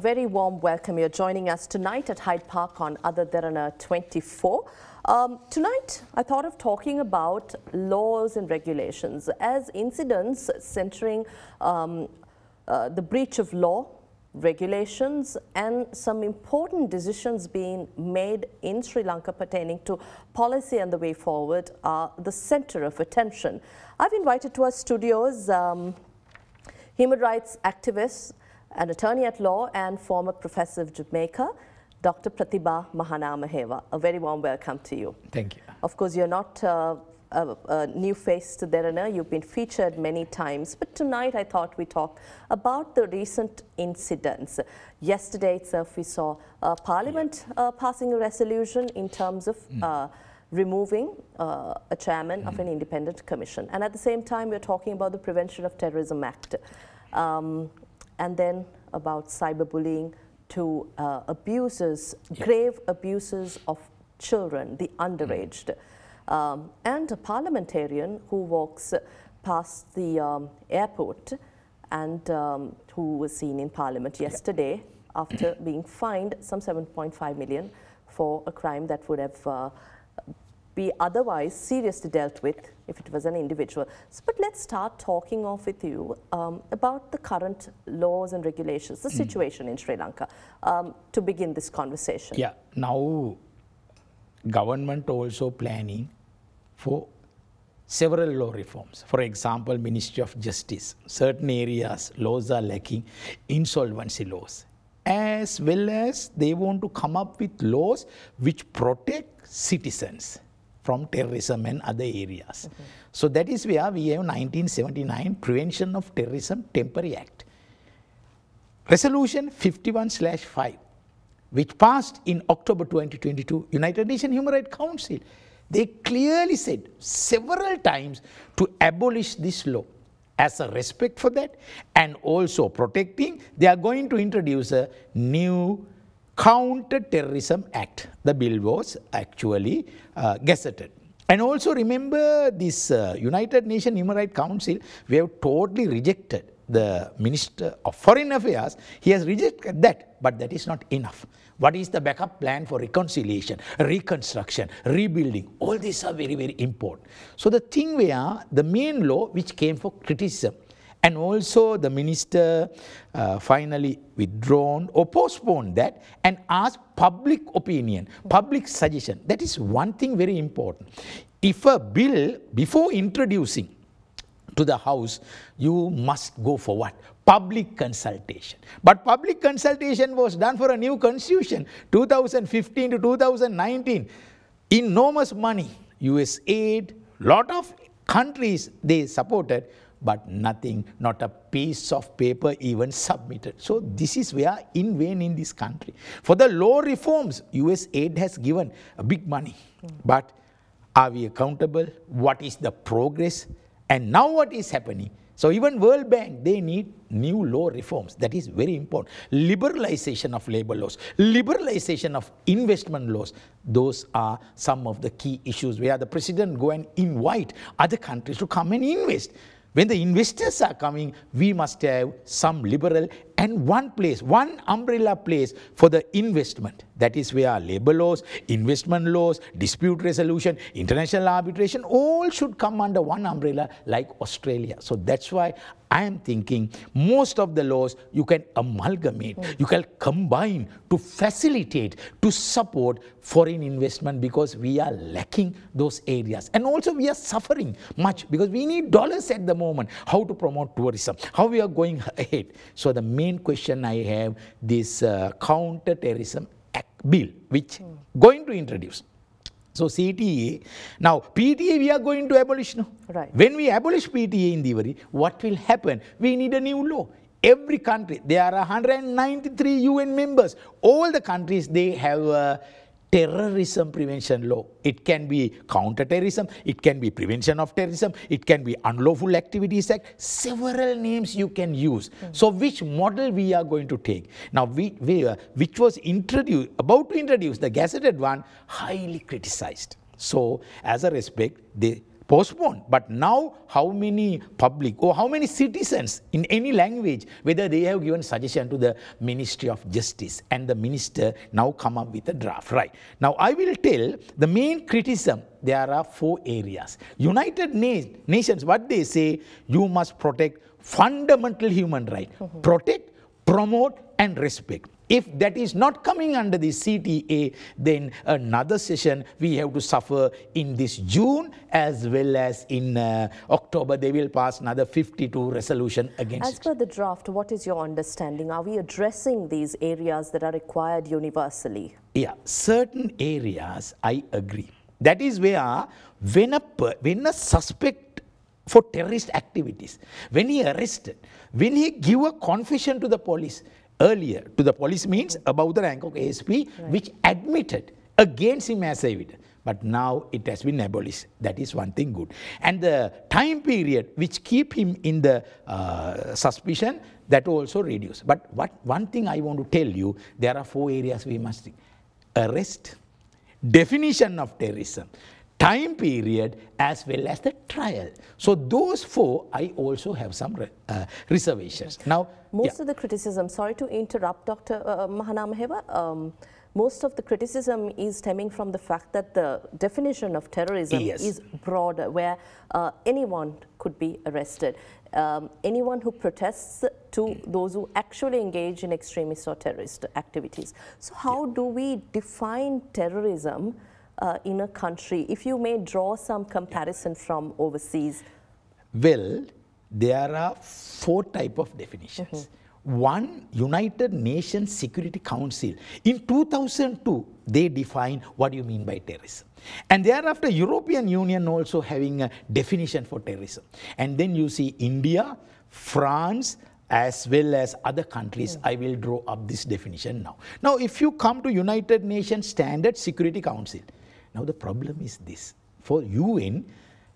very warm welcome. You're joining us tonight at Hyde Park on Ada Derana 24. Um, tonight, I thought of talking about laws and regulations as incidents centering um, uh, the breach of law, regulations, and some important decisions being made in Sri Lanka pertaining to policy and the way forward are the center of attention. I've invited to our studios um, human rights activist, an attorney at law, and former professor of Jamaica, Dr. Prathiba Mahanamahewa. A very warm welcome to you. Thank you. Of course, you're not uh, a, a, new face to Derana. You've been featured many times. But tonight, I thought we talk about the recent incidents. Yesterday itself, we saw uh, Parliament uh, passing a resolution in terms of mm. removing uh, a chairman mm. of an independent commission. And at the same time, we're talking about the Prevention of Terrorism Act. Um, and then about cyberbullying, to uh, abuses, yeah. grave abuses of children, the underaged. Mm. Um, and a parliamentarian who walks past the um, airport and um, who was seen in parliament yesterday yeah. after being fined some 7.5 million for a crime that would have uh, be otherwise seriously dealt with if it was an individual. So, but let's start talking off with you um, about the current laws and regulations, the mm. situation in Sri Lanka, um, to begin this conversation. Yeah, now government also planning for several law reforms. For example, Ministry of Justice, certain areas laws are lacking, insolvency laws, as well as they want to come up with laws which protect citizens from terrorism and other areas. Mm-hmm. So that is where we have 1979 Prevention of Terrorism Temporary Act. Resolution 51/5 which passed in October 2022 United Nations Human Rights Council they clearly said several times to abolish this law as a respect for that and also protecting they are going to introduce a new Counter-Terrorism Act. The bill was actually uh, gazetted. And also remember this uh, United Nations Human Rights Council, we have totally rejected the Minister of Foreign Affairs. He has rejected that, but that is not enough. What is the backup plan for reconciliation, reconstruction, rebuilding? All these are very, very important. So the thing where the main law which came for criticism and also the minister uh, finally withdrawn or postponed that and asked public opinion, public suggestion. That is one thing very important. If a bill, before introducing to the house, you must go for what? Public consultation. But public consultation was done for a new constitution, 2015 to 2019. Enormous money, US aid, lot of countries they supported but nothing, not a piece of paper even submitted. So this is where in vain in this country. For the law reforms, US aid has given big money. Mm. But are we accountable? What is the progress? And now what is happening? So even World Bank, they need new law reforms. That is very important. Liberalization of labor laws, liberalization of investment laws. Those are some of the key issues where the president go and invite other countries to come and invest. When the investors are coming, we must have some liberal and one place, one umbrella place for the investment. That is where labor laws, investment laws, dispute resolution, international arbitration, all should come under one umbrella like Australia. So that's why I am thinking most of the laws you can amalgamate, mm. you can combine to facilitate, to support foreign investment because we are lacking those areas. And also we are suffering much because we need dollars at the moment. How to promote tourism, how we are going ahead. So the main question I have this uh, counter-terrorism bill which mm. going to introduce. So CTA, now PTA we are going to abolish now. Right. When we abolish PTA in Diwali, what will happen? We need a new law. Every country, there are 193 UN members. All the countries, they have a terrorism prevention law. It can be counter-terrorism, it can be prevention of terrorism, it can be unlawful activities act, several names you can use. Mm. So which model we are going to take? Now, we, we uh, which was introduced, about to introduce, the gazetted one, highly criticized. So as a respect, the postponed. But now, how many public or how many citizens in any language, whether they have given suggestion to the Ministry of Justice and the minister now come up with a draft, right? Now, I will tell the main criticism, there are four areas. United Na- Nations, what they say, you must protect fundamental human right. Mm-hmm. Protect, promote and respect. If that is not coming under the CTA, then another session we have to suffer in this June as well as in uh, October. They will pass another 52 resolution against As per the draft, what is your understanding? Are we addressing these areas that are required universally? Yeah, certain areas I agree. That is where when a, when a suspect for terrorist activities, when he arrested, when he give a confession to the police earlier, to the police means above the rank of ASP, which admitted against him as evidence. But now it has been abolished. That is one thing good. And the time period which keep him in the uh, suspicion, that also reduce. But what one thing I want to tell you, there are four areas we must think. arrest, definition of terrorism, time period, as well as the trial. So those four, I also have some re- uh, reservations. Now, Most of the criticism, sorry to interrupt, Dr. Uh, Mahanamahewa, um, most of the criticism is stemming from the fact that the definition of terrorism Yes. is broader, where uh, anyone could be arrested. Um, anyone who protests to those who actually engage in extremist or terrorist activities. So, how do we define terrorism uh, in a country? If you may draw some comparison from overseas. Well, there are four type of definitions. One, United Nations Security Council. In 2002, they define what you mean by terrorism. And thereafter, European Union also having a definition for terrorism. And then you see India, France, as well as other countries, I will draw up this definition now. Now, if you come to United Nations Standard Security Council, now the problem is this. For UN,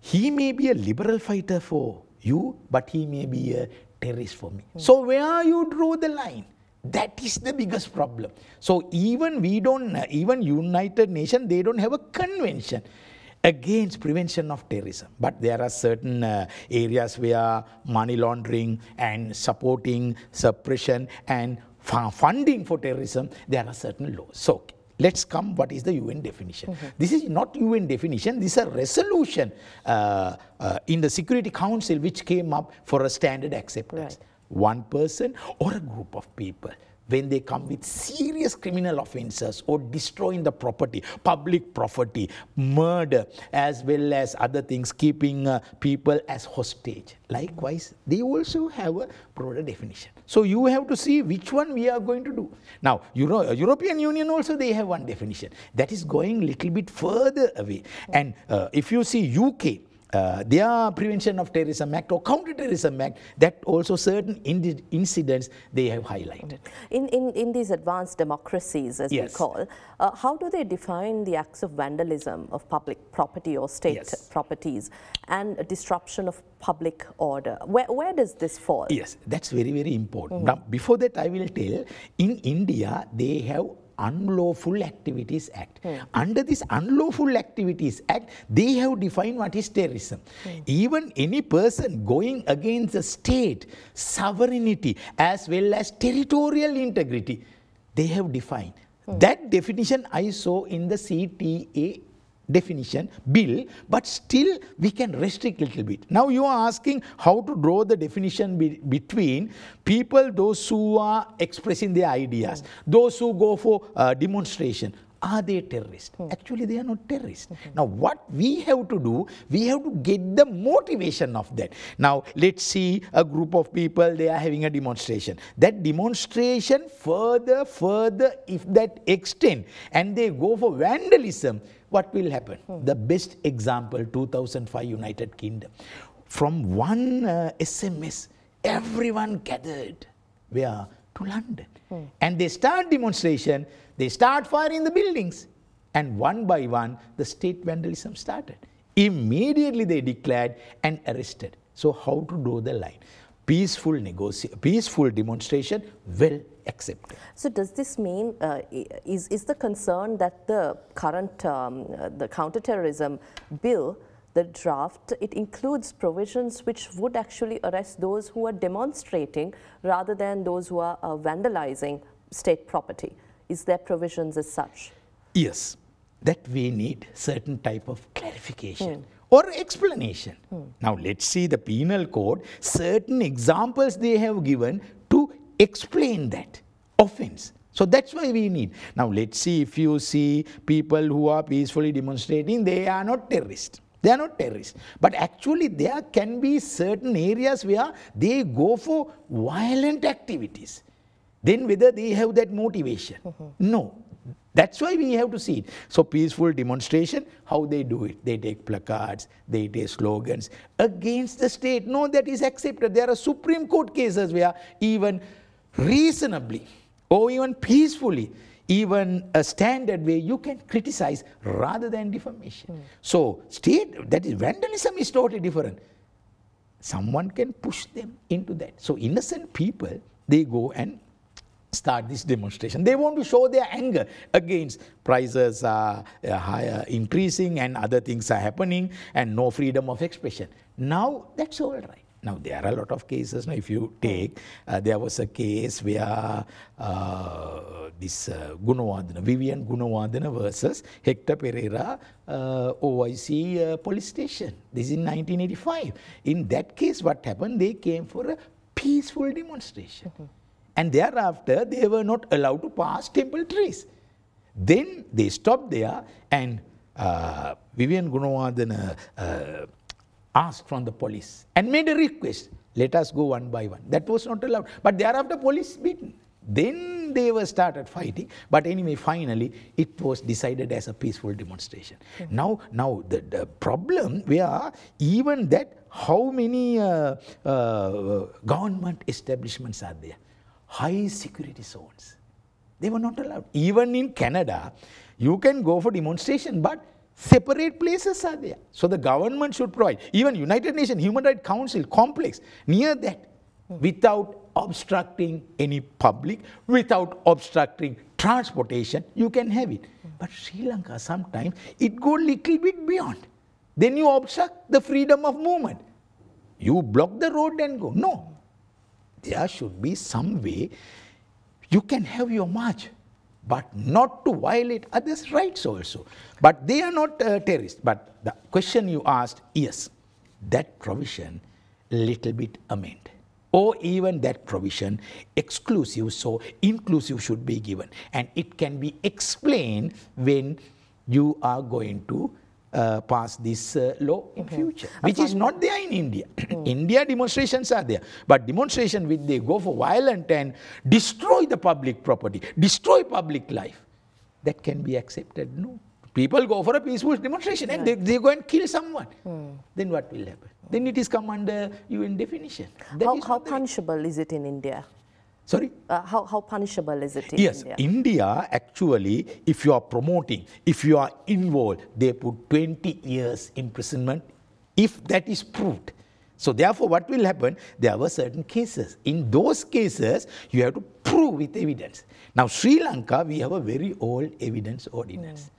he may be a liberal fighter for you, but he may be a terrorist for me. So where you draw the line? That is the biggest problem. So even we don't, even United Nations, they don't have a convention against prevention of terrorism. But there are certain uh, areas where money laundering and supporting suppression and funding for terrorism, there are certain laws. So let's come what is the UN definition. This is not UN definition, this is a resolution uh, uh, in the Security Council which came up for a standard acceptance. Right. One person or a group of people when they come with serious criminal offenses or destroying the property, public property, murder, as well as other things, keeping uh, people as hostage. Likewise, they also have a broader definition. So you have to see which one we are going to do. Now, Euro- European Union also they have one definition that is going little bit further away. And uh, if you see UK, uh, their prevention of terrorism act or counter-terrorism act that also certain incidents they have highlighted In, in, in these advanced democracies, as Yes. we call, uh, how do they define the acts of vandalism of public property or state Yes. properties and a disruption of public order? Where, where does this fall? yes that's very very important now before that i will tell in india they have unlawful activities act. Hmm. Under this unlawful activities act they have defined what is terrorism. Hmm. Even any person going against the state sovereignty as well as territorial integrity they have defined. Hmm. That definition i saw in the cta definition bill but still we can restrict little bit. Now you are asking how to draw the definition be- between people those who are expressing their ideas those who go for uh, demonstration. Are they terrorists actually they are not terrorists now what we have to do we have to get the motivation of that. Now let's see a group of people they are having a demonstration. That demonstration further further if that extend and they go for vandalism what will happen? The best example 2005 United Kingdom. From one uh, SMS, everyone gathered where? To London. And they start demonstration, they start firing the buildings. And one by one, the state vandalism started. Immediately they declared and arrested. So how to draw the line? Peaceful negotiation, peaceful demonstration, well accepted. So does this mean, uh, is, is the concern that the current, um, uh, the counterterrorism bill the draft, it includes provisions which would actually arrest those who are demonstrating rather than those who are uh, vandalizing state property. Is there provisions as such? Yes, that we need certain type of clarification or explanation. Now let's see the penal code, certain examples they have given to explain that offense. So that's why we need. Now let's see if you see people who are peacefully demonstrating, they are not terrorists. They are not terrorists. But actually there can be certain areas where they go for violent activities. Then whether they have that motivation. Mm-hmm. No. That's why we have to see it. So peaceful demonstration, how they do it. They take placards, they take slogans against the state. No, that is accepted. There are Supreme Court cases where even reasonably or even peacefully, even a standard way you can criticize rather than defamation. Hmm. So state, that is vandalism is totally different. Someone can push them into that. So innocent people, they go and start this demonstration. They want to show their anger against prices are uh, higher, increasing and other things are happening and no freedom of expression. Now that's all right. Now there are a lot of cases. Now if you take, uh, there was a case where uh, this uh, Gunawardena, Vivian Gunawardena versus Hector Pereira uh, OIC uh, police station. This is in 1985. In that case, what happened? They came for a peaceful demonstration. And thereafter, they were not allowed to pass temple trees. Then they stopped there and uh, Vivian Gunawardena uh, asked from the police and made a request, let us go one by one. That was not allowed. But thereafter, police beaten. Then they were started fighting. But anyway, finally, it was decided as a peaceful demonstration. Now, now the, the problem where even that, how many uh, uh, government establishments are there? High security zones. They were not allowed. Even in Canada, you can go for demonstration, but separate places are there. So the government should provide. Even United Nations Human Rights Council complex near that, without obstructing any public, without obstructing transportation, you can have it. But Sri Lanka sometimes it go little bit beyond. Then you obstruct the freedom of movement. You block the road and go. No, there should be some way you can have your march, but not to violate others' rights also. But they are not uh, terrorists. But the question you asked, yes, that provision little bit amend. Or even that provision exclusive, so inclusive should be given. And it can be explained when you are going to uh, pass this uh, law in future, which is not there in India. India demonstrations are there, but demonstration which they go for violent and destroy the public property, destroy public life, that can be accepted. No. People go for a peaceful demonstration and they, they go and kill someone. Then what will happen? Then it is come under UN definition. That How, how punishable is it in India? Sorry? Uh, how, how punishable is it in Yes, India? India actually, if you are promoting, if you are involved, they put 20 years imprisonment if that is proved. So therefore, what will happen? There were certain cases. In those cases, you have to prove with evidence. Now, Sri Lanka, we have a very old evidence ordinance.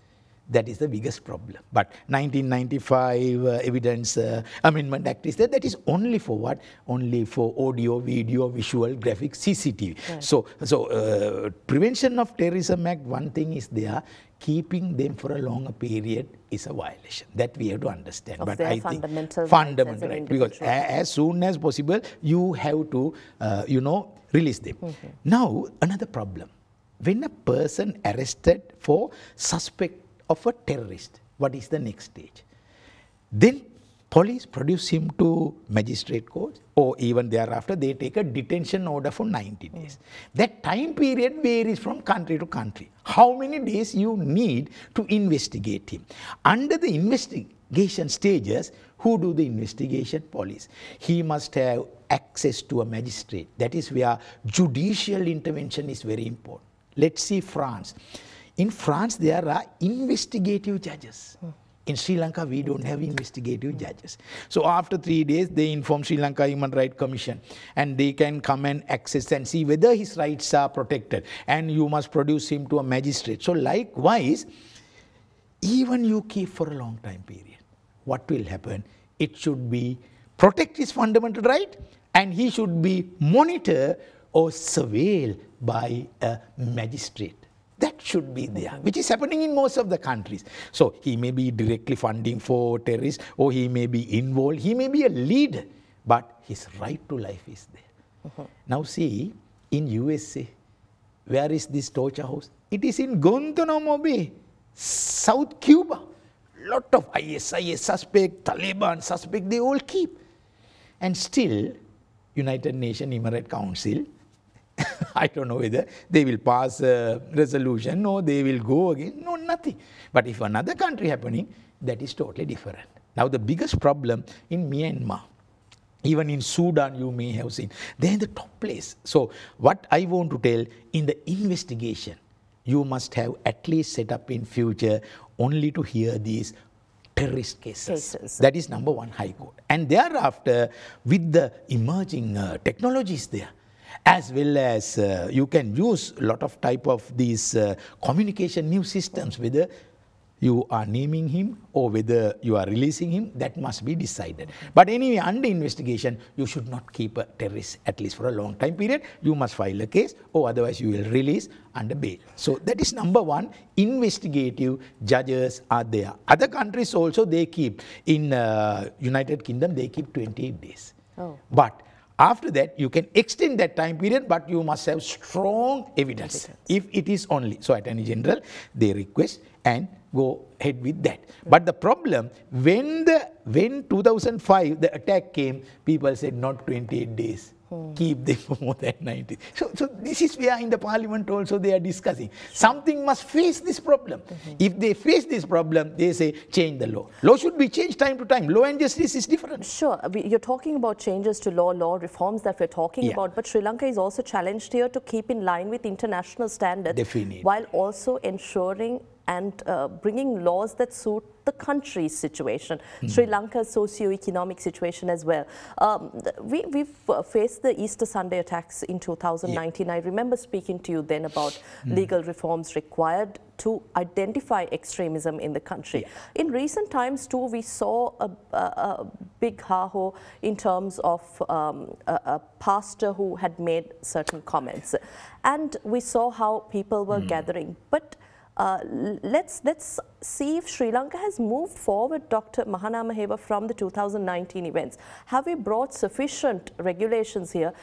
That is the biggest problem. But 1995 uh, Evidence uh, Amendment Act is there. That is only for what? Only for audio, video, visual, graphic, CCTV. So, so uh, Prevention of Terrorism Act, one thing is there. Keeping them for a longer period is a violation. That we have to understand. Of but I think fundamental right, because as soon as possible you have to, uh, you know, release them. Now another problem: when a person arrested for suspect of a terrorist, what is the next stage? Then police produce him to magistrate court or even thereafter they take a detention order for 90 days. Hmm. That time period varies from country to country. How many days you need to investigate him. Under the investigation stages, who do the investigation? Police. He must have access to a magistrate. That is where judicial intervention is very important. Let's see France. In France, there are investigative judges. In Sri Lanka, we don't have investigative judges. So after three days, they inform Sri Lanka Human Rights Commission and they can come and access and see whether his rights are protected. And you must produce him to a magistrate. So likewise, even you keep for a long time period. what will happen? It should be protect his fundamental right and he should be monitored or surveilled by a magistrate. That should be there, which is happening in most of the countries. So he may be directly funding for terrorists or he may be involved, he may be a leader, but his right to life is there. Uh-huh. Now see, in USA, where is this torture house? It is in Guantanamo Bay, South Cuba. Lot of ISIS suspect, Taliban suspect, they all keep. And still, United Nations Rights Council, I don't know whether they will pass a resolution or they will go again. No, nothing. But if another country happening, that is totally different. Now the biggest problem in Myanmar, even in Sudan, you may have seen, they're in the top place. So what I want to tell, in the investigation, you must have at least set up in future only to hear these terrorist cases. Cases. That is number one, High Court. And thereafter, with the emerging uh, technologies there, as well as uh, you can use a lot of type of these uh, communication new systems, whether you are naming him or whether you are releasing him, that must be decided. But anyway, under investigation, you should not keep a terrorist at least for a long time period. You must file a case or otherwise you will release under bail. So that is number one, investigative judges are there. Other countries also, they keep, in uh, United Kingdom, they keep 28 days. Oh. But after that, you can extend that time period, but you must have strong evidence. If it is only, so Attorney General, they request and go ahead with that. But the problem, when the when 2005 the attack came, people said not 28 days. Oh. Keep them for more than 90. So, so this is where in the parliament also they are discussing. Something must face this problem. Mm-hmm. If they face this problem, they say change the law. Law should be changed time to time. Law and justice is different. Sure, you're talking about changes to law, law reforms that we're talking Yeah. about, but Sri Lanka is also challenged here to keep in line with international standards Definitely. while also ensuring and uh, bringing laws that suit the country's situation, Hmm. Sri Lanka's socio-economic situation as well. Um, we, we've uh, faced the Easter Sunday attacks in 2019. I remember speaking to you then about Hmm. legal reforms required to identify extremism in the country. In recent times, too, we saw a, a, a big ha-ho in terms of um, a, a pastor who had made certain comments. And we saw how people were gathering. But uh, let's let's see if Sri Lanka has moved forward, Dr. Mahanamahewa, from the 2019 events. Have we brought sufficient regulations here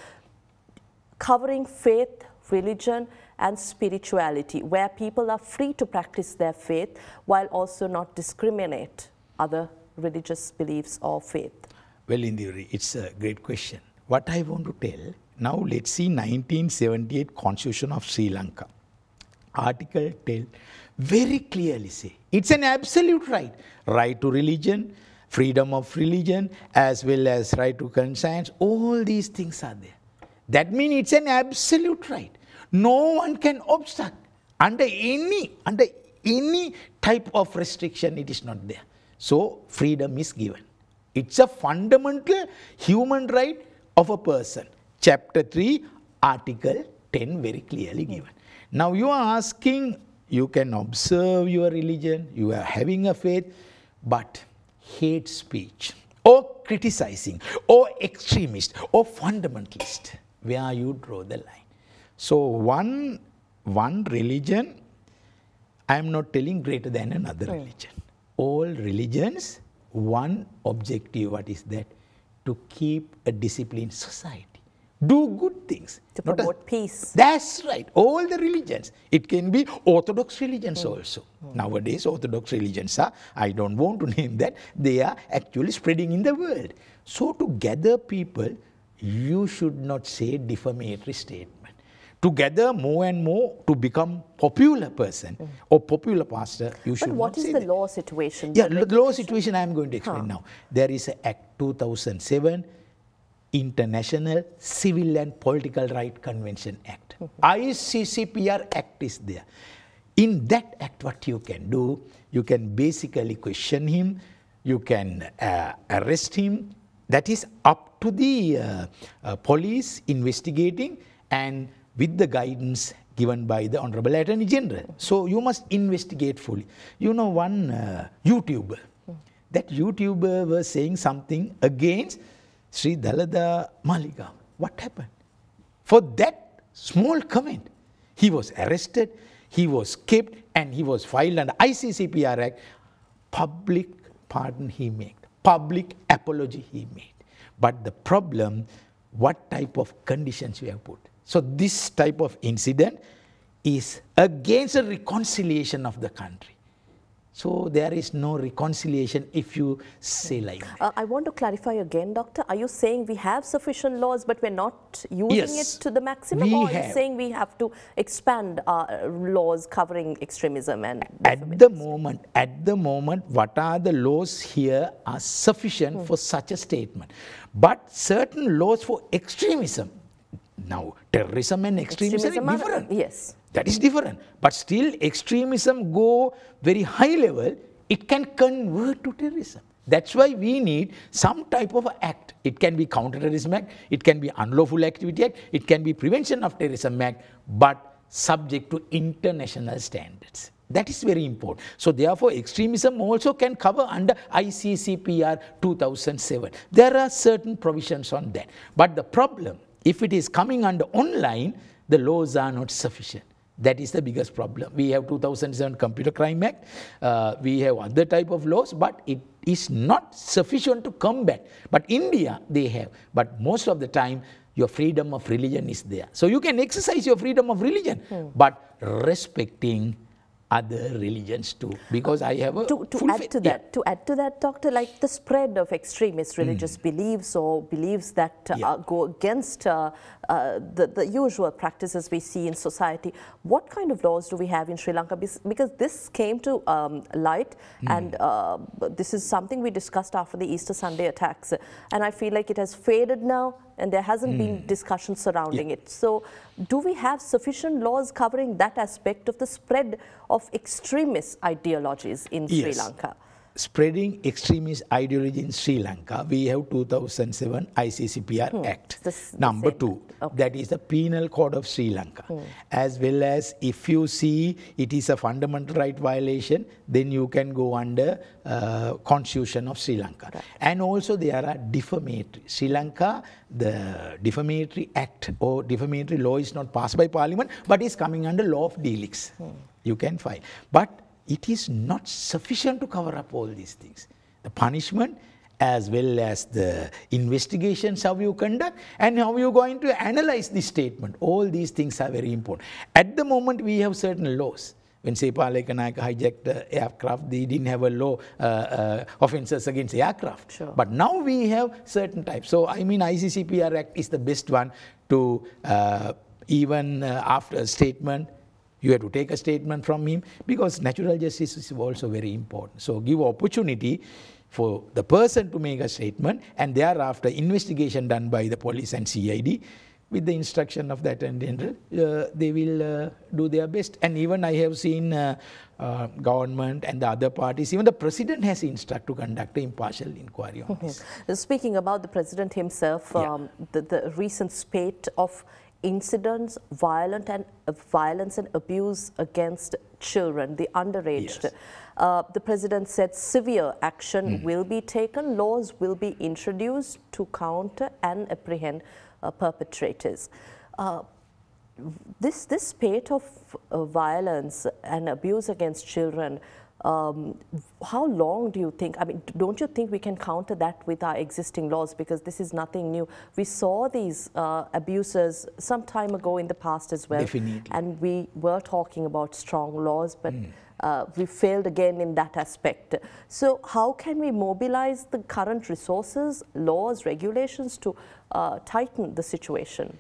covering faith, religion, and spirituality, where people are free to practice their faith while also not discriminate other religious beliefs or faith? Well, Indiri, it's a great question. What I want to tell, now let's see 1978 Constitution of Sri Lanka. Article 10 very clearly say it's an absolute right. Right to religion, freedom of religion, as well as right to conscience, all these things are there. That means it's an absolute right. No one can obstruct under any under any type of restriction. It is not there. So freedom is given. It's a fundamental human right of a person. Chapter 3, Article 10, very clearly given. Now you are asking, you can observe your religion, you are having a faith, but hate speech or criticizing or extremist or fundamentalist, where you draw the line. So one, one religion, I am not telling greater than another religion. All religions, one objective, what is that? To keep a disciplined society. Do good things. To not a- promote peace. that's right. All the religions. It can be Orthodox religions also. Nowadays, Orthodox religions are, I don't want to name that, they are actually spreading in the world. So, to gather people, you should not say defamatory statement. To gather more and more to become popular person or popular pastor, you should But what is the that. law situation? Yeah, The law situation I am going to explain now. There is a Act 2007, International Civil and Political Right Convention Act. ICCPR Act is there. In that act, what you can do, you can basically question him, you can uh, arrest him. That is up to the uh, uh, police investigating and with the guidance given by the Honorable Attorney General. So you must investigate fully. You know, one uh, YouTuber, that YouTuber was saying something against Sri Dalada Malika. What happened? For that small comment, he was arrested, he was kept, and he was filed under ICCPR Act. Public pardon he made, public apology he made. But the problem, what type of conditions we have put. So this type of incident is against the reconciliation of the country. So there is no reconciliation if you say like that. Uh, I want to clarify again, Doctor. Are you saying we have sufficient laws, but we're not using Yes, it to the maximum? we or are you have. saying we have to expand our laws covering extremism and At the moment, at the moment, what are the laws here are sufficient Hmm. for such a statement. But certain laws for extremism, now terrorism and extremism, Extremism are- different. yes. That is different. But still, extremism go very high level, it can convert to terrorism. That's why we need some type of act. It can be counterterrorism act, it can be unlawful activity act, it can be prevention of terrorism act, but subject to international standards. That is very important. So therefore, extremism also can cover under ICCPR 2007. There are certain provisions on that. But the problem, if it is coming under online, the laws are not sufficient. That is the biggest problem. We have 2007 Computer Crime Act. Uh, we have other type of laws, but it is not sufficient to combat. But India, they have. But most of the time, your freedom of religion is there. So you can exercise your freedom of religion, but respecting other religions too. Because I have a to, to add faith- to yeah. that, to add to that, doctor, like the spread of extremist religious beliefs or beliefs that uh. Yeah. go against uh, uh, the, the usual practices we see in society. What kind of laws do we have in Sri Lanka? Because this came to um, light, Hmm. and uh, this is something we discussed after the Easter Sunday attacks, and I feel like it has faded now. And there hasn't Hmm. been discussion surrounding it. So, do we have sufficient laws covering that aspect of the spread of extremist ideologies in Sri Lanka? Spreading extremist ideology in Sri Lanka, we have 2007 ICCPR Act. Hmm. This- Number two. Okay. that is the Penal Code of Sri Lanka. Hmm. As well as if you see it is a fundamental right violation, then you can go under uh, Constitution of Sri Lanka. And also there are defamatory. Sri Lanka, the defamatory act or defamatory law is not passed by parliament, but is coming under law of delicts. You can file. But it is not sufficient to cover up all these things. The punishment as well as the investigations how you conduct and how you're going to analyze the statement. All these things are very important. At the moment, we have certain laws. When Sepala Ekanayake hijacked the aircraft, they didn't have a law uh, uh, offences against aircraft. Sure. But now we have certain types. So I mean, ICCPR Act is the best one to uh, even uh, after a statement, you have to take a statement from him because natural justice is also very important. So give opportunity for the person to make a statement and thereafter investigation done by the police and CID with the instruction of the Attorney General, uh, they will uh, do their best. And even I have seen uh, uh, government and the other parties, even the president has instructed to conduct an impartial inquiry on this. Uh, Speaking about the president himself, Yeah. um, the, the recent spate of incidents, violent and uh, violence and abuse against children, the underaged. Yes. Uh, the president said severe action Hmm. will be taken, laws will be introduced to counter and apprehend uh, perpetrators. Uh, this this spate of uh, violence and abuse against children um, how long do you think i mean don't you think we can counter that with our existing laws? Because this is nothing new. We saw these uh, abuses some time ago in the past as well. Definitely. and we were talking about strong laws but uh, we failed again in that aspect. So how can we mobilize the current resources laws regulations to uh, tighten the situation?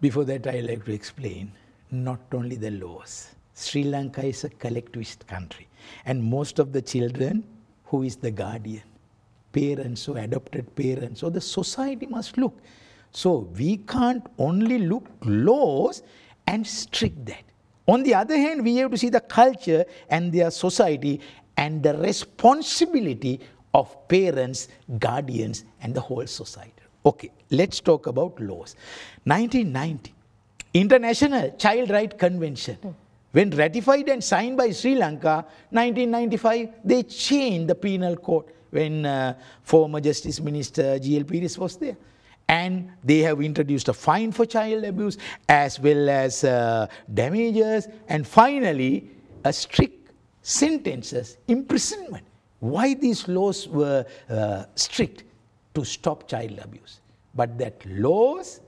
Before that, I like to explain not only the laws. Sri Lanka is a collectivist country, and most of the children, who is the guardian, parents or adopted parents, So the society must look. So we can't only look laws and strict that. On the other hand, we have to see the culture and their society and the responsibility of parents, guardians, and the whole society. Okay, let's talk about laws. 1990, International Child Right Convention When ratified and signed by Sri Lanka, 1995, they changed the penal code when uh, former Justice Minister G.L. Peiris was there. And they have introduced a fine for child abuse as well as uh, damages and finally a strict sentences, imprisonment. Why these laws were uh, strict? To stop child abuse. But that laws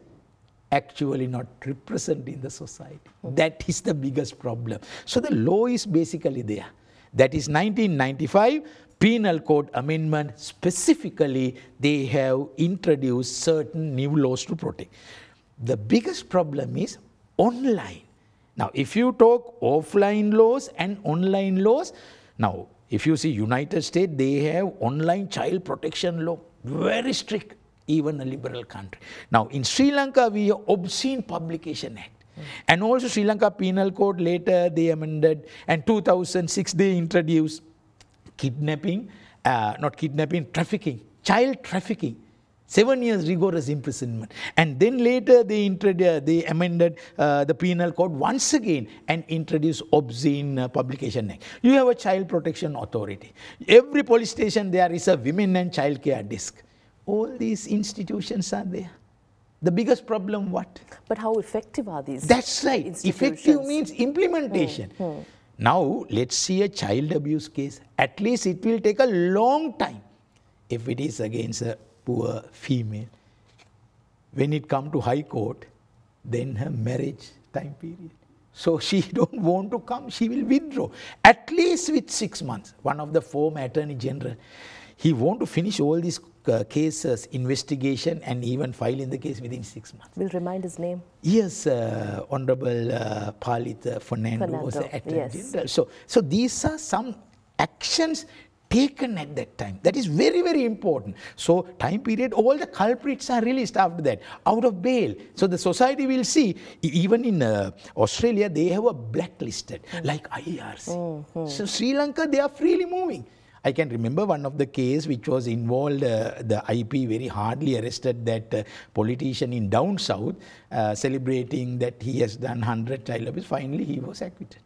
actually not represented in the society. That is the biggest problem. So the law is basically there. That is 1995 Penal Code Amendment. Specifically, they have introduced certain new laws to protect. The biggest problem is online. Now, if you talk offline laws and online laws, now if you see United States, they have online child protection law, very strict even a liberal country. Now, in Sri Lanka, we have Obscene Publication Act. And also Sri Lanka Penal Code later they amended and 2006 they introduced kidnapping, uh, not kidnapping, trafficking, child trafficking. Seven years rigorous imprisonment. And then later they, introduced, they amended uh, the penal code once again and introduced obscene uh, publication act. You have a child protection authority. Every police station there is a women and child care desk all these institutions are there. The biggest problem what? But how effective are these? That's right. Effective means implementation. Hmm. Hmm. Now let's see a child abuse case. At least it will take a long time if it is against a poor female. When it come to high court, then her marriage time period. So she don't want to come, she will withdraw. At least with six months. One of the former attorney general, he want to finish all these uh, cases, investigation, and even filing the case within six months. We'll remind his name. Yes, uh, Honorable uh, Palitha uh, Fernando, Fernando, was the Attorney yes. General. So, so these are some actions taken at that time. That is very, very important. So, time period, all the culprits are released after that, out of bail. So, the society will see, even in uh, Australia, they have a blacklisted, mm. like IRC. Mm -hmm. So, Sri Lanka, they are freely moving. I can remember one of the case which was involved, uh, the IP very hardly arrested that uh, politician in down south, uh, celebrating that he has done 100 child abuse. Finally, he was acquitted.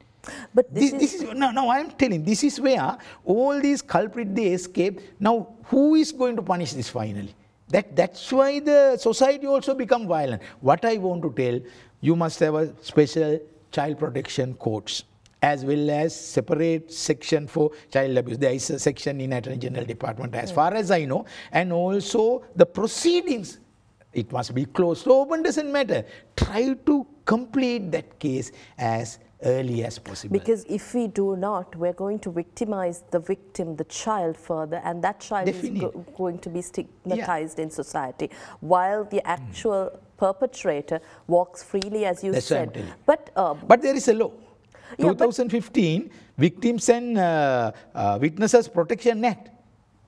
But this, this, is, this is no, no. I am telling. This is where all these culprits they escape. Now, who is going to punish this finally? That that's why the society also become violent. What I want to tell, you must have a special child protection courts as well as separate section for child abuse. There is a section in Attorney General Department as far as I know. And also the proceedings, it must be closed. Open doesn't matter. Try to complete that case as early as possible. Because if we do not, we're going to victimize the victim, the child further, and that child is go going to be stigmatized yeah. in society, while the actual mm. perpetrator walks freely, as you That's said. But, uh, but there is a law. 2015 Victims and uh, uh, Witnesses Protection Act.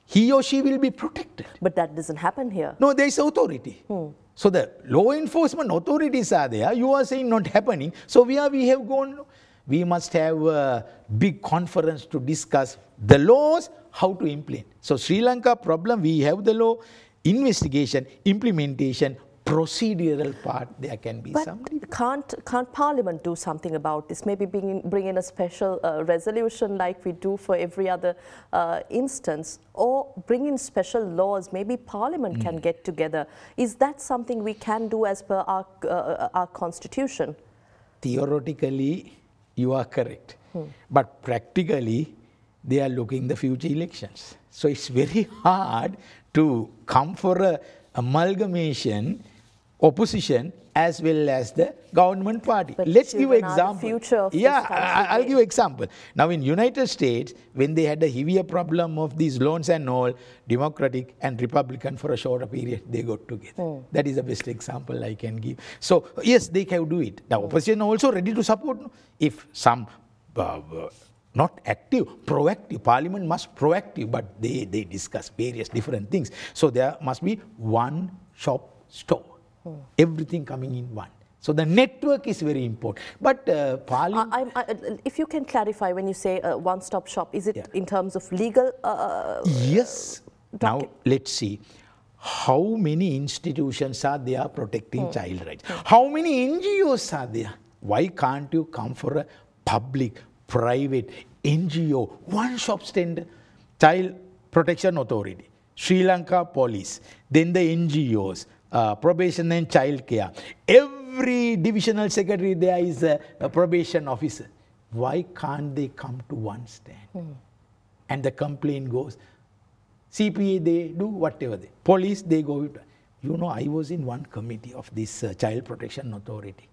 He or she will be protected. But that doesn't happen here. No, there is authority. Hmm. So the law enforcement authorities are there. You are saying not happening. So we are, we have gone, we must have a big conference to discuss the laws, how to implement. So Sri Lanka problem, we have the law, investigation, implementation, procedural part, there can be but some. Can't, can't Parliament do something about this? Maybe bring, bring in a special uh, resolution like we do for every other uh, instance, or bring in special laws. Maybe Parliament mm. can get together. Is that something we can do as per our, uh, our constitution? Theoretically, you are correct. Hmm. But practically, they are looking the future elections. So it's very hard to come for a amalgamation opposition as well as the government party. But Let's give an example. Yeah, I'll give example. Now in United States, when they had a heavier problem of these loans and all, Democratic and Republican for a shorter period, they got together. Mm. That is the best example I can give. So yes, they can do it. The opposition also ready to support. If some uh, not active, proactive. Parliament must proactive, but they, they discuss various different things. So there must be one shop store Everything coming in one. So the network is very important. But uh. I, I, if you can clarify when you say uh, one-stop shop, is it yeah. in terms of legal... Uh, yes. Now, let's see. How many institutions are there protecting hmm. child rights? Hmm. How many NGOs are there? Why can't you come for a public, private, NGO, one shop stand, Child Protection Authority, Sri Lanka Police, then the NGOs, uh, probation and child care. Every divisional secretary there is a, a probation officer. Why can't they come to one stand? And the complaint goes, CPA, they do whatever they, police, they go. You know, I was in one committee of this uh, Child Protection Authority.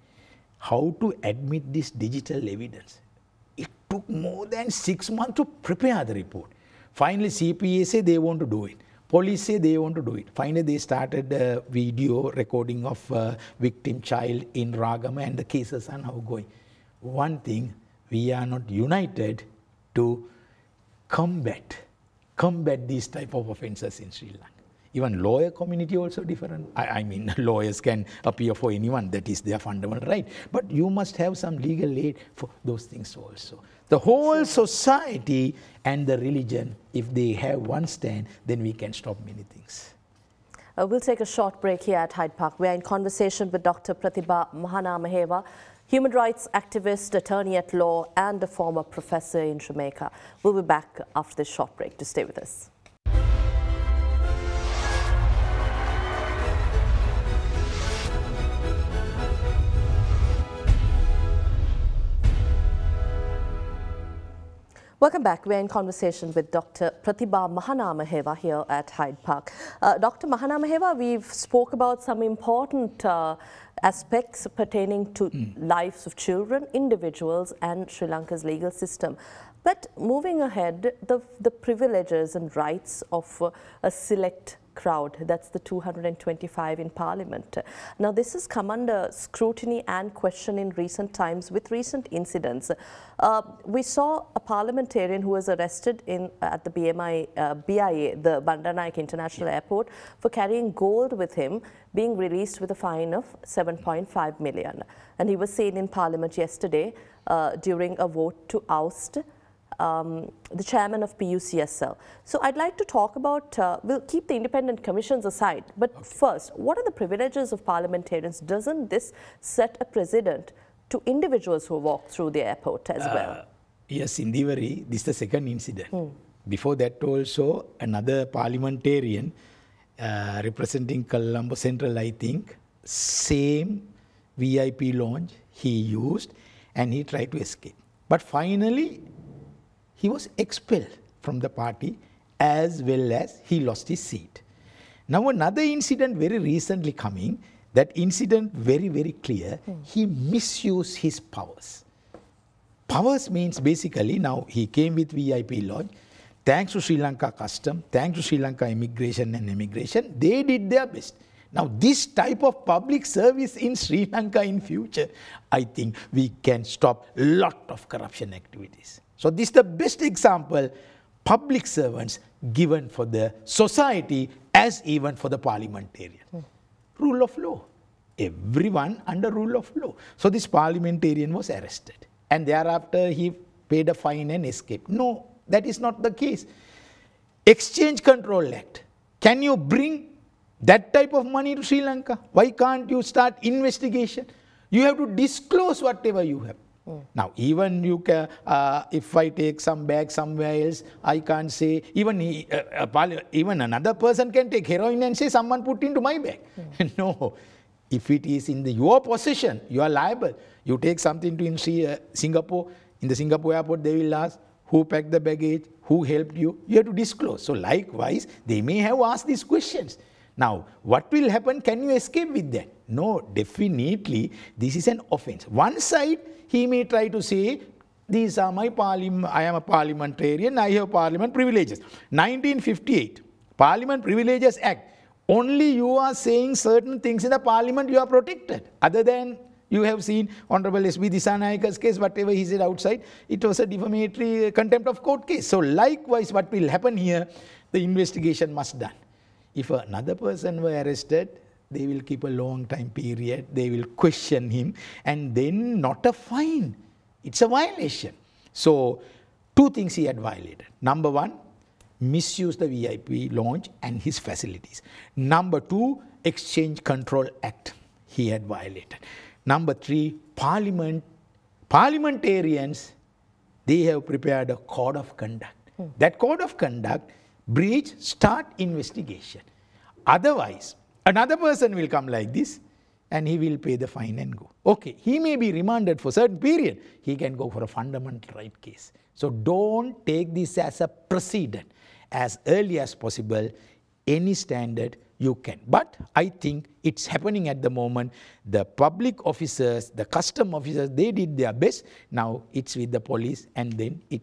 How to admit this digital evidence? It took more than six months to prepare the report. Finally, CPA say they want to do it. Police say they want to do it. Finally, they started a video recording of uh, victim child in Ragama and the cases are now going. One thing, we are not united to combat, combat these type of offences in Sri Lanka. Even lawyer community also different. I, I, mean, lawyers can appear for anyone. That is their fundamental right. But you must have some legal aid for those things also. The whole society and the religion, if they have one stand, then we can stop many things. Uh, we'll take a short break here at Hyde Park. We're in conversation with Dr. Prathiba Mahanamahewa, human rights activist, attorney at law, and a former professor in Jamaica. We'll be back after this short break to stay with us. Welcome back. We're in conversation with Dr. Prathiba Mahanamahewa here at Hyde Park. Uh, Dr. Mahanamahewa, we've spoke about some important uh, aspects pertaining to mm. lives of children, individuals, and Sri Lanka's legal system. But moving ahead, the, the privileges and rights of uh, a select crowd. That's the 225 in Parliament. Now, this has come under scrutiny and question in recent times with recent incidents. Uh, we saw a parliamentarian who was arrested in at the BMI, uh, BIA, the Bandaranaike International Airport, for carrying gold with him, being released with a fine of 7.5 million. And he was seen in Parliament yesterday uh, during a vote to oust um, the chairman of PUCSL. So I'd like to talk about, uh, we'll keep the independent commissions aside, but okay. first, what are the privileges of parliamentarians? Doesn't this set a precedent to individuals who walk through the airport as uh, well? Yes, Indeewari, this is the second incident. Hmm. Before that also, another parliamentarian uh, representing Colombo Central, I think, same VIP lounge he used and he tried to escape. But finally, he was expelled from the party as well as he lost his seat. Now another incident very recently coming, that incident very, very clear, mm. he misused his powers. Powers means basically now he came with VIP lodge, thanks to Sri Lanka custom, thanks to Sri Lanka immigration and immigration, they did their best. Now this type of public service in Sri Lanka in future, I think we can stop lot of corruption activities. So this is the best example, public servants given for the society as even for the parliamentarian. Hmm. Rule of law. Everyone under rule of law. So this parliamentarian was arrested. And thereafter he paid a fine and escaped. No, that is not the case. Exchange Control Act. Can you bring that type of money to Sri Lanka? Why can't you start investigation? You have to disclose whatever you have. Mm. Now, even you can, uh, if I take some bag somewhere else, I can't say, even, uh, uh, even another person can take heroin and say, someone put into my bag. Mm. no. If it is in the, your possession, you are liable. You take something to in uh, Singapore, in the Singapore airport, they will ask, who packed the baggage, who helped you, you have to disclose. So likewise, they may have asked these questions. Now, what will happen? Can you escape with that? No, definitely, this is an offense. One side, he may try to say, these are my parliament, I am a parliamentarian, I have parliament privileges. 1958, Parliament Privileges Act. Only you are saying certain things in the parliament, you are protected. Other than you have seen Honorable S.B. Dissanayake's case, whatever he said outside, it was a defamatory uh, contempt of court case. So likewise, what will happen here, the investigation must done. If another person were arrested, they will keep a long time period, they will question him, and then not a fine. It's a violation. So, two things he had violated. Number one, misuse the VIP lounge and his facilities. Number two, Exchange Control Act he had violated. Number three, Parliament parliamentarians, they have prepared a code of conduct. Hmm. That code of conduct, breach, start investigation. Otherwise, another person will come like this and he will pay the fine and go. Okay, he may be remanded for certain period. He can go for a fundamental right case. So don't take this as a precedent. As early as possible, any standard you can. But I think it's happening at the moment. The public officers, the custom officers, they did their best. Now it's with the police and then it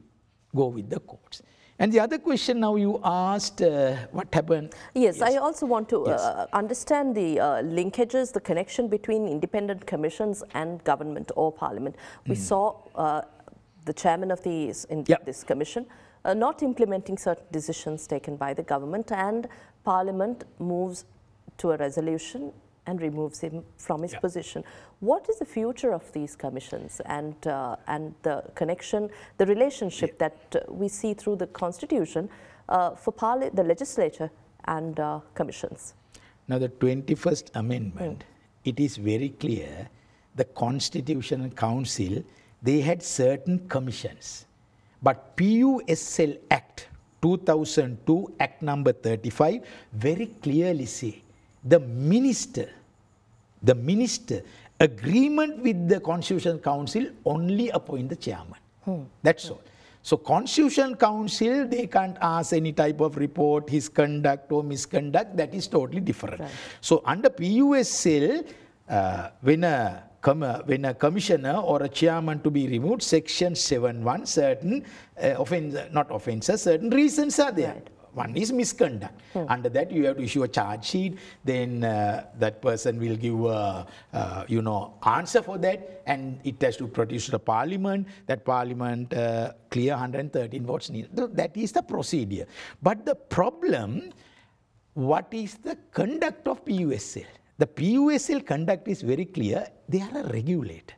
go with the courts. And the other question now you asked, uh, what happened? Yes, I also want to Yes. uh, understand the uh, linkages, the connection between independent commissions and government or parliament. We saw uh, the chairman of Yep. this commission uh, not implementing certain decisions taken by the government and parliament moves to a resolution and removes him from his Yep. position. What is the future of these commissions and, uh, and the connection, the relationship that uh, we see through the constitution uh, for the legislature and uh, commissions? Now, the 21st Amendment, it is very clear the Constitutional Council, they had certain commissions. But PUSL Act 2002, Act number 35, very clearly say the minister, the minister, agreement with the Constitutional Council only appoint the chairman. That's all. So Constitutional Council, they can't ask any type of report, his conduct or misconduct, that is totally different. So under PUSL, uh, when a com- when a commissioner or a chairman to be removed, section 7.1, certain uh, offense, not offences, certain reasons are there. One is misconduct. Under that, you have to issue a charge sheet. Then uh, that person will give a, uh, you know, answer for that, and it has to produce to the parliament. That parliament uh, clear 113 votes needed. Th- That is the procedure. But the problem, what is the conduct of PUSL? The PUSL conduct is very clear. They are a regulator.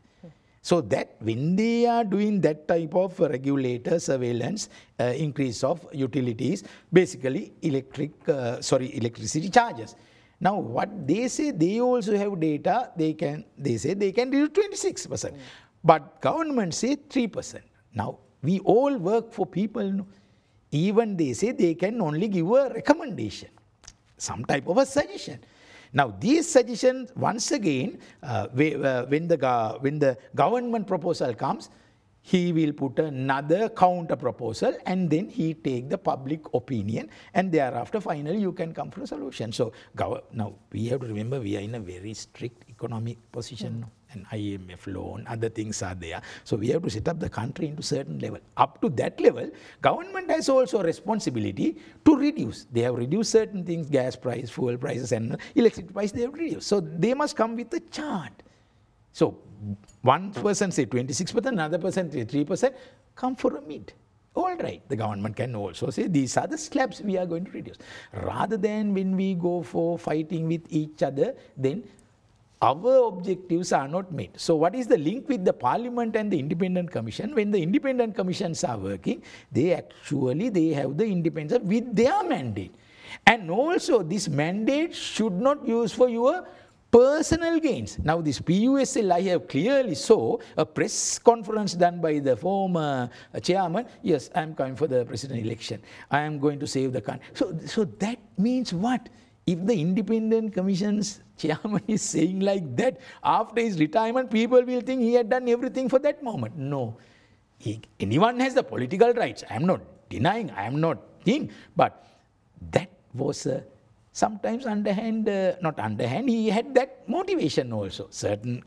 So that when they are doing that type of regulator surveillance, uh, increase of utilities, basically electric, uh, sorry, electricity charges. Now what they say, they also have data. They can, they say they can reduce 26 percent, but government say 3 percent. Now we all work for people. Even they say they can only give a recommendation, some type of a suggestion. Now, these suggestions, once again, uh, uh, when, the, when the government proposal comes, he will put another counter proposal and then he take the public opinion and thereafter finally you can come for a solution. So now we have to remember we are in a very strict economic position now and IMF loan, other things are there. So we have to set up the country into certain level. Up to that level, government has also responsibility to reduce. They have reduced certain things, gas price, fuel prices and electricity price, they have reduced. So they must come with a chart. So one person say 26%, another person say 3%, come for a mid. All right, the government can also say these are the slabs we are going to reduce. Rather than when we go for fighting with each other, then our objectives are not met. So what is the link with the parliament and the independent commission? When the independent commissions are working, they actually they have the independence with their mandate. And also this mandate should not use for your personal gains. Now this PUSL I have clearly saw a press conference done by the former chairman. Yes, I am coming for the president election. I am going to save the country. So, so that means what? If the independent commission's chairman is saying like that, after his retirement, people will think he had done everything for that moment. No. He, anyone has the political rights. I am not denying, I am not thing. But that was a sometimes underhand, uh, not underhand, he had that motivation also. Certain,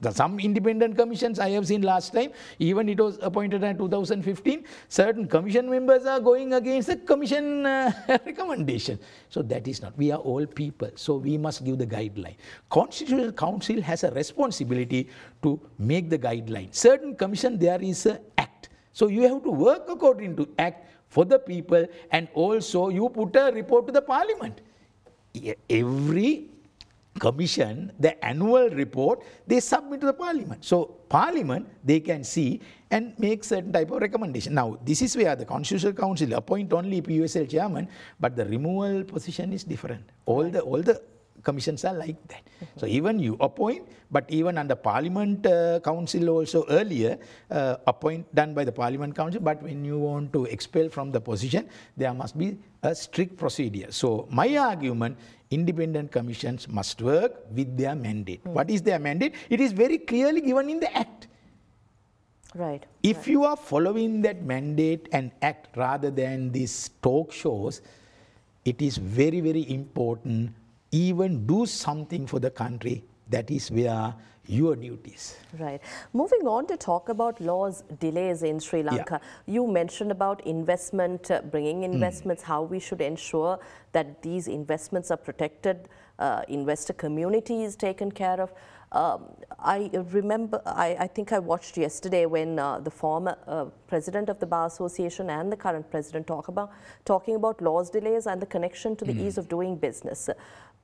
the, some independent commissions I have seen last time, even it was appointed in 2015, certain commission members are going against the commission uh, recommendation. So that is not, we are all people, so we must give the guideline. Constitutional Council has a responsibility to make the guideline. Certain commission, there is a act. So you have to work according to act for the people and also you put a report to the parliament. Every commission, the annual report, they submit to the parliament. So parliament, they can see and make certain type of recommendation. Now, this is where the Constitutional Council appoint only PUSL chairman, but the removal position is different. All the, all the commissions are like that. So even you appoint, but even under Parliament uh, Council also earlier, uh, appoint done by the Parliament Council, but when you want to expel from the position, there must be a strict procedure. So my argument, independent commissions must work with their mandate. What is their mandate? It is very clearly given in the Act. Right. If you are following that mandate and act rather than these talk shows, it is very, very important. Even do something for the country. That is where your duties. Right. Moving on to talk about laws delays in Sri Lanka. You mentioned about investment, uh, bringing investments, how we should ensure that these investments are protected, uh, investor community is taken care of. Um, I remember, I, I, think I watched yesterday when uh, the former uh, president of the Bar Association and the current president talk about, talking about laws delays and the connection to the mm. ease of doing business.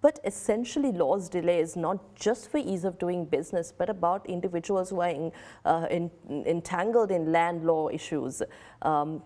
But essentially, laws delay is not just for ease of doing business, but about individuals who are in, uh, in, entangled in land law issues. Um,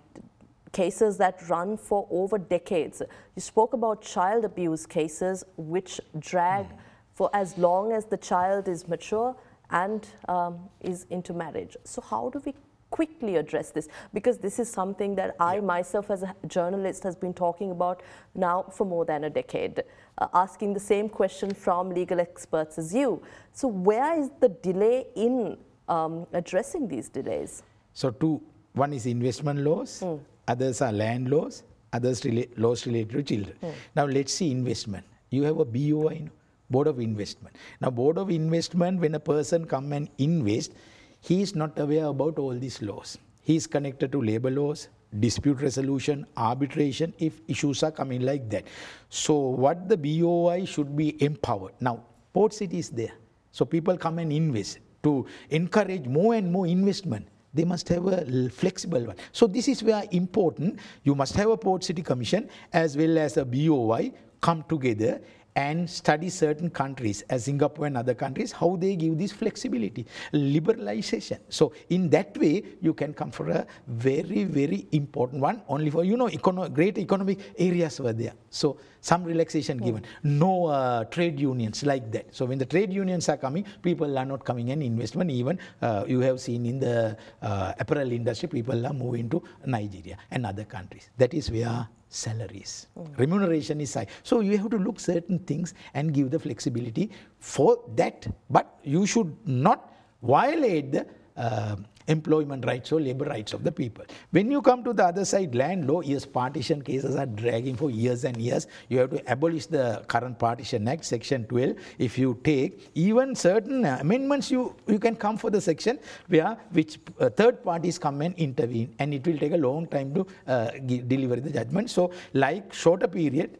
cases that run for over decades. You spoke about child abuse cases which drag mm for as long as the child is mature and um, is into marriage. So how do we quickly address this? Because this is something that I yeah. myself as a journalist has been talking about now for more than a decade, uh, asking the same question from legal experts as you. So where is the delay in um, addressing these delays? So two, one is investment laws, mm. others are land laws, others rela laws related to children. Mm. Now let's see investment. You have a BOI, Board of Investment. Now, Board of Investment, when a person come and invest, he is not aware about all these laws. He is connected to labor laws, dispute resolution, arbitration, if issues are coming like that. So what the BOI should be empowered. Now, Port City is there. So people come and invest to encourage more and more investment they must have a flexible one. So this is where important. You must have a Port City Commission as well as a BOI come together and study certain countries, as Singapore and other countries, how they give this flexibility, liberalization. So in that way, you can come for a very, very important one, only for, you know, econo great economic areas were there. So some relaxation mm. given. No uh, trade unions like that. So when the trade unions are coming, people are not coming in investment. Even uh, you have seen in the uh, apparel industry, people are moving to Nigeria and other countries. That is where salaries. Mm. Remuneration is high. So you have to look certain things and give the flexibility for that. But you should not violate the uh, employment rights or labor rights of the people. When you come to the other side, land law, yes, partition cases are dragging for years and years. You have to abolish the current Partition Act, Section 12. If you take even certain amendments, you, you can come for the section where which uh, third parties come and intervene, and it will take a long time to uh, deliver the judgment. So, like shorter period,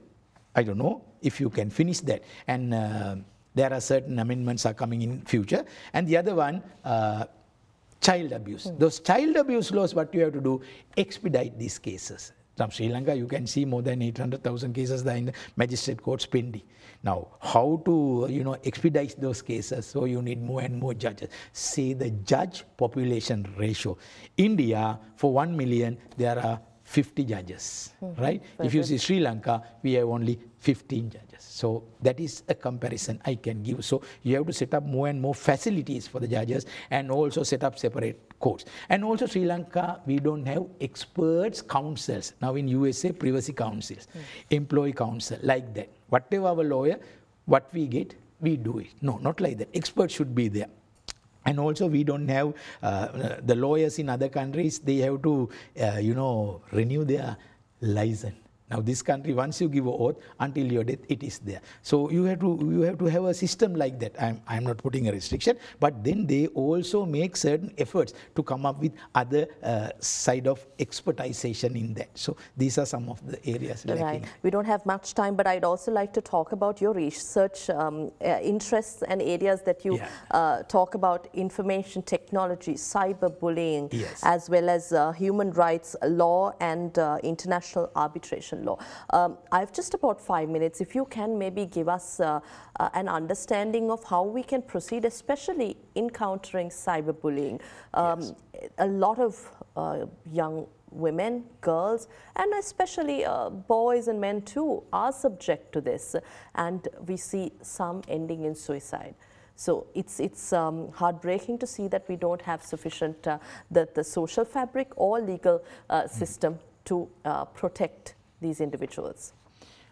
I don't know if you can finish that. And uh, there are certain amendments are coming in future. And the other one, uh, child abuse. Mm. Those child abuse laws, what you have to do, expedite these cases. From Sri Lanka, you can see more than 800,000 cases there in the magistrate courts pending. Now, how to, you know, expedite those cases? So you need more and more judges. See the judge population ratio. India, for 1 million, there are 50 judges, mm-hmm. right? Perfect. If you see Sri Lanka, we have only 15 judges. So that is a comparison I can give. So you have to set up more and more facilities for the judges and also set up separate courts. And also Sri Lanka, we don't have experts councils. Now in USA, privacy councils, mm. employee council, like that. Whatever our lawyer, what we get, we do it. No, not like that. Experts should be there. And also, we don't have uh, the lawyers in other countries, they have to, uh, you know, renew their license. Now, this country, once you give an oath, until your death, it is there. So you have to you have to have a system like that. I'm I'm not putting a restriction, but then they also make certain efforts to come up with other uh, side of expertization in that. So these are some of the areas. Right. Lacking. We don't have much time, but I'd also like to talk about your research um, uh, interests and areas that you yeah. uh, talk about: information technology, cyberbullying, yes. as well as uh, human rights law and uh, international arbitration law. Um, I have just about five minutes. If you can maybe give us uh, uh, an understanding of how we can proceed, especially in countering cyberbullying. Um, yes. A lot of uh, young women, girls, and especially uh, boys and men too are subject to this. And we see some ending in suicide. So it's, it's um, heartbreaking to see that we don't have sufficient, uh, the, the social fabric or legal uh, system to uh, protect these individuals.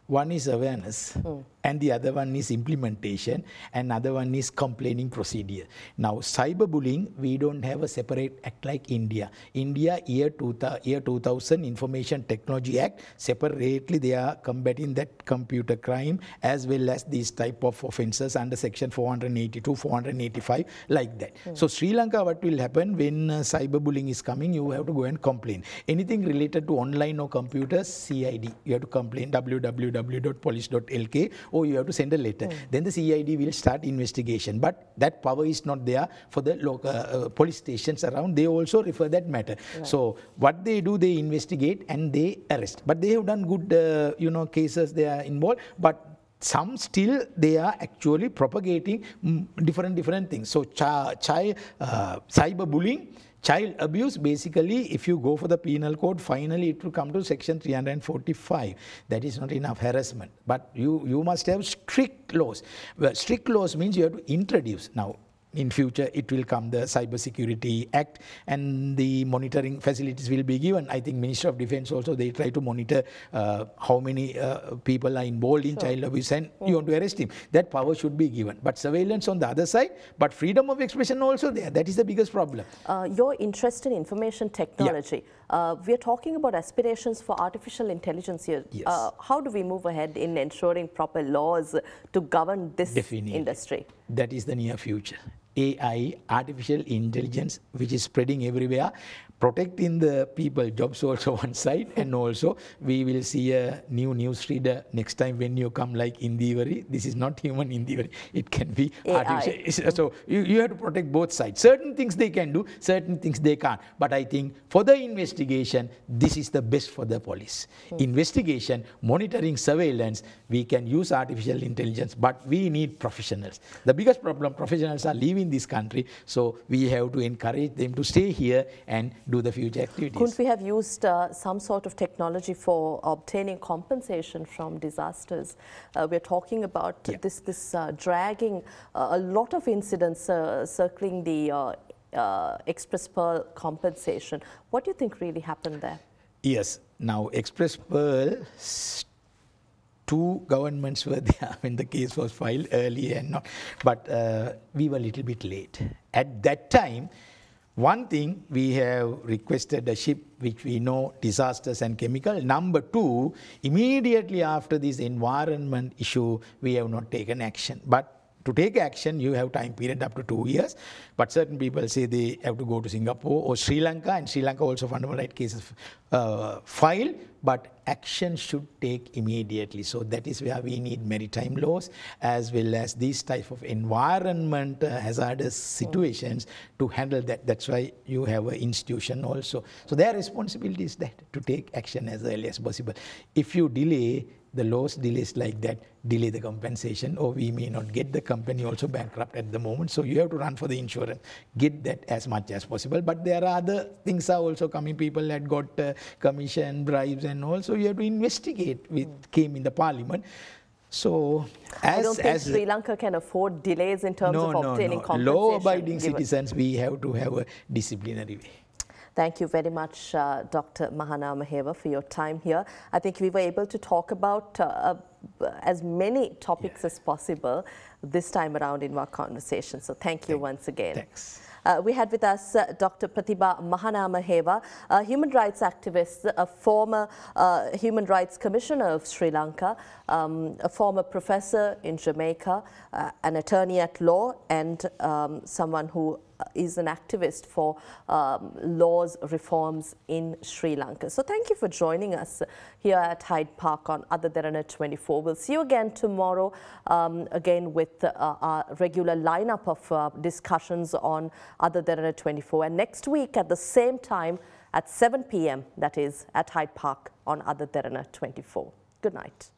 One is awareness, mm. And the other one is implementation, and other one is complaining procedure. Now, cyberbullying, we don't have a separate act like India. India, year, two, year 2000, Information Technology Act, separately they are combating that computer crime as well as these type of offences under Section 482, 485, like that. Mm. So, Sri Lanka, what will happen when uh, cyberbullying is coming, you have to go and complain. Anything related to online or computers, CID, you have to complain, www www.police.lk or you have to send a letter. Mm. Then the CID will start investigation. But that power is not there for the local uh, police stations around. They also refer that matter. Right. So what they do, they investigate and they arrest. But they have done good, uh, you know, cases they are involved. But some still they are actually propagating mm, different different things. So child uh, cyber bullying Child abuse, basically, if you go for the penal code, finally it will come to section 345. That is not enough harassment. But you, you must have strict laws. Well, strict laws means you have to introduce. Now, in future it will come the cyber security act and the monitoring facilities will be given i think minister of defense also they try to monitor uh, how many uh, people are involved in sure. child abuse and mm. you want to arrest him that power should be given but surveillance on the other side but freedom of expression also there that is the biggest problem uh, your interest in information technology yeah. Uh, we are talking about aspirations for artificial intelligence here yes. Uh, how do we move ahead in ensuring proper laws to govern this Definitely. industry that is the near future AI, artificial intelligence, which is spreading everywhere, protecting the people jobs also one side and also we will see a new news reader next time when you come like Indeewari. This is not human Indeewari. It can be AI. artificial. So you, you have to protect both sides. Certain things they can do, certain things they can't. But I think for the investigation, this is the best for the police. Hmm. Investigation, monitoring, surveillance, we can use artificial intelligence, but we need professionals. The biggest problem, professionals are leaving this country. So we have to encourage them to stay here and do the future activities. Couldn't we have used uh, some sort of technology for obtaining compensation from disasters? Uh, we're talking about yeah. this, this uh, dragging uh, a lot of incidents uh, circling the uh, X-Press Pearl compensation. What do you think really happened there? Yes. Now, X-Press Pearl two governments were there when the case was filed earlier and not, but uh, we were a little bit late. At that time, one thing, we have requested a ship which we know disasters and chemical. Number two, immediately after this environment issue, we have not taken action. But to take action, you have time period up to two years. But certain people say they have to go to Singapore or Sri Lanka, and Sri Lanka also fundamental right cases uh, file. But action should take immediately. So that is where we need maritime laws as well as these type of environment uh, hazardous situations to handle that. That's why you have an institution also. So their responsibility is that to take action as early as possible. If you delay, the laws delays like that delay the compensation or we may not get the company also bankrupt at the moment so you have to run for the insurance get that as much as possible but there are other things are also coming people that got uh, commission bribes and also you have to investigate with mm. came in the parliament so, as, I don't think Sri Lanka can afford delays in terms no, of obtaining no, no. compensation. Law-abiding citizens, we have to have a disciplinary way. Thank you very much, uh, Dr. Mahanamahewa, for your time here. I think we were able to talk about uh, uh, as many topics yeah. as possible this time around in our conversation. So thank you once again. Thanks. Uh, we had with us uh, Dr. Prathiba Mahanamahewa, a human rights activist, a former uh, Human Rights Commissioner of Sri Lanka, um, a former professor in Jamaica, uh, an attorney at law, and um, someone who is an activist for um, laws reforms in Sri Lanka. So thank you for joining us here at Hyde Park on Ada Derana 24. We'll see you again tomorrow, um, again with uh, our regular lineup of uh, discussions on Ada Derana 24. And next week at the same time at 7 p.m., that is at Hyde Park on Ada Derana 24. Good night.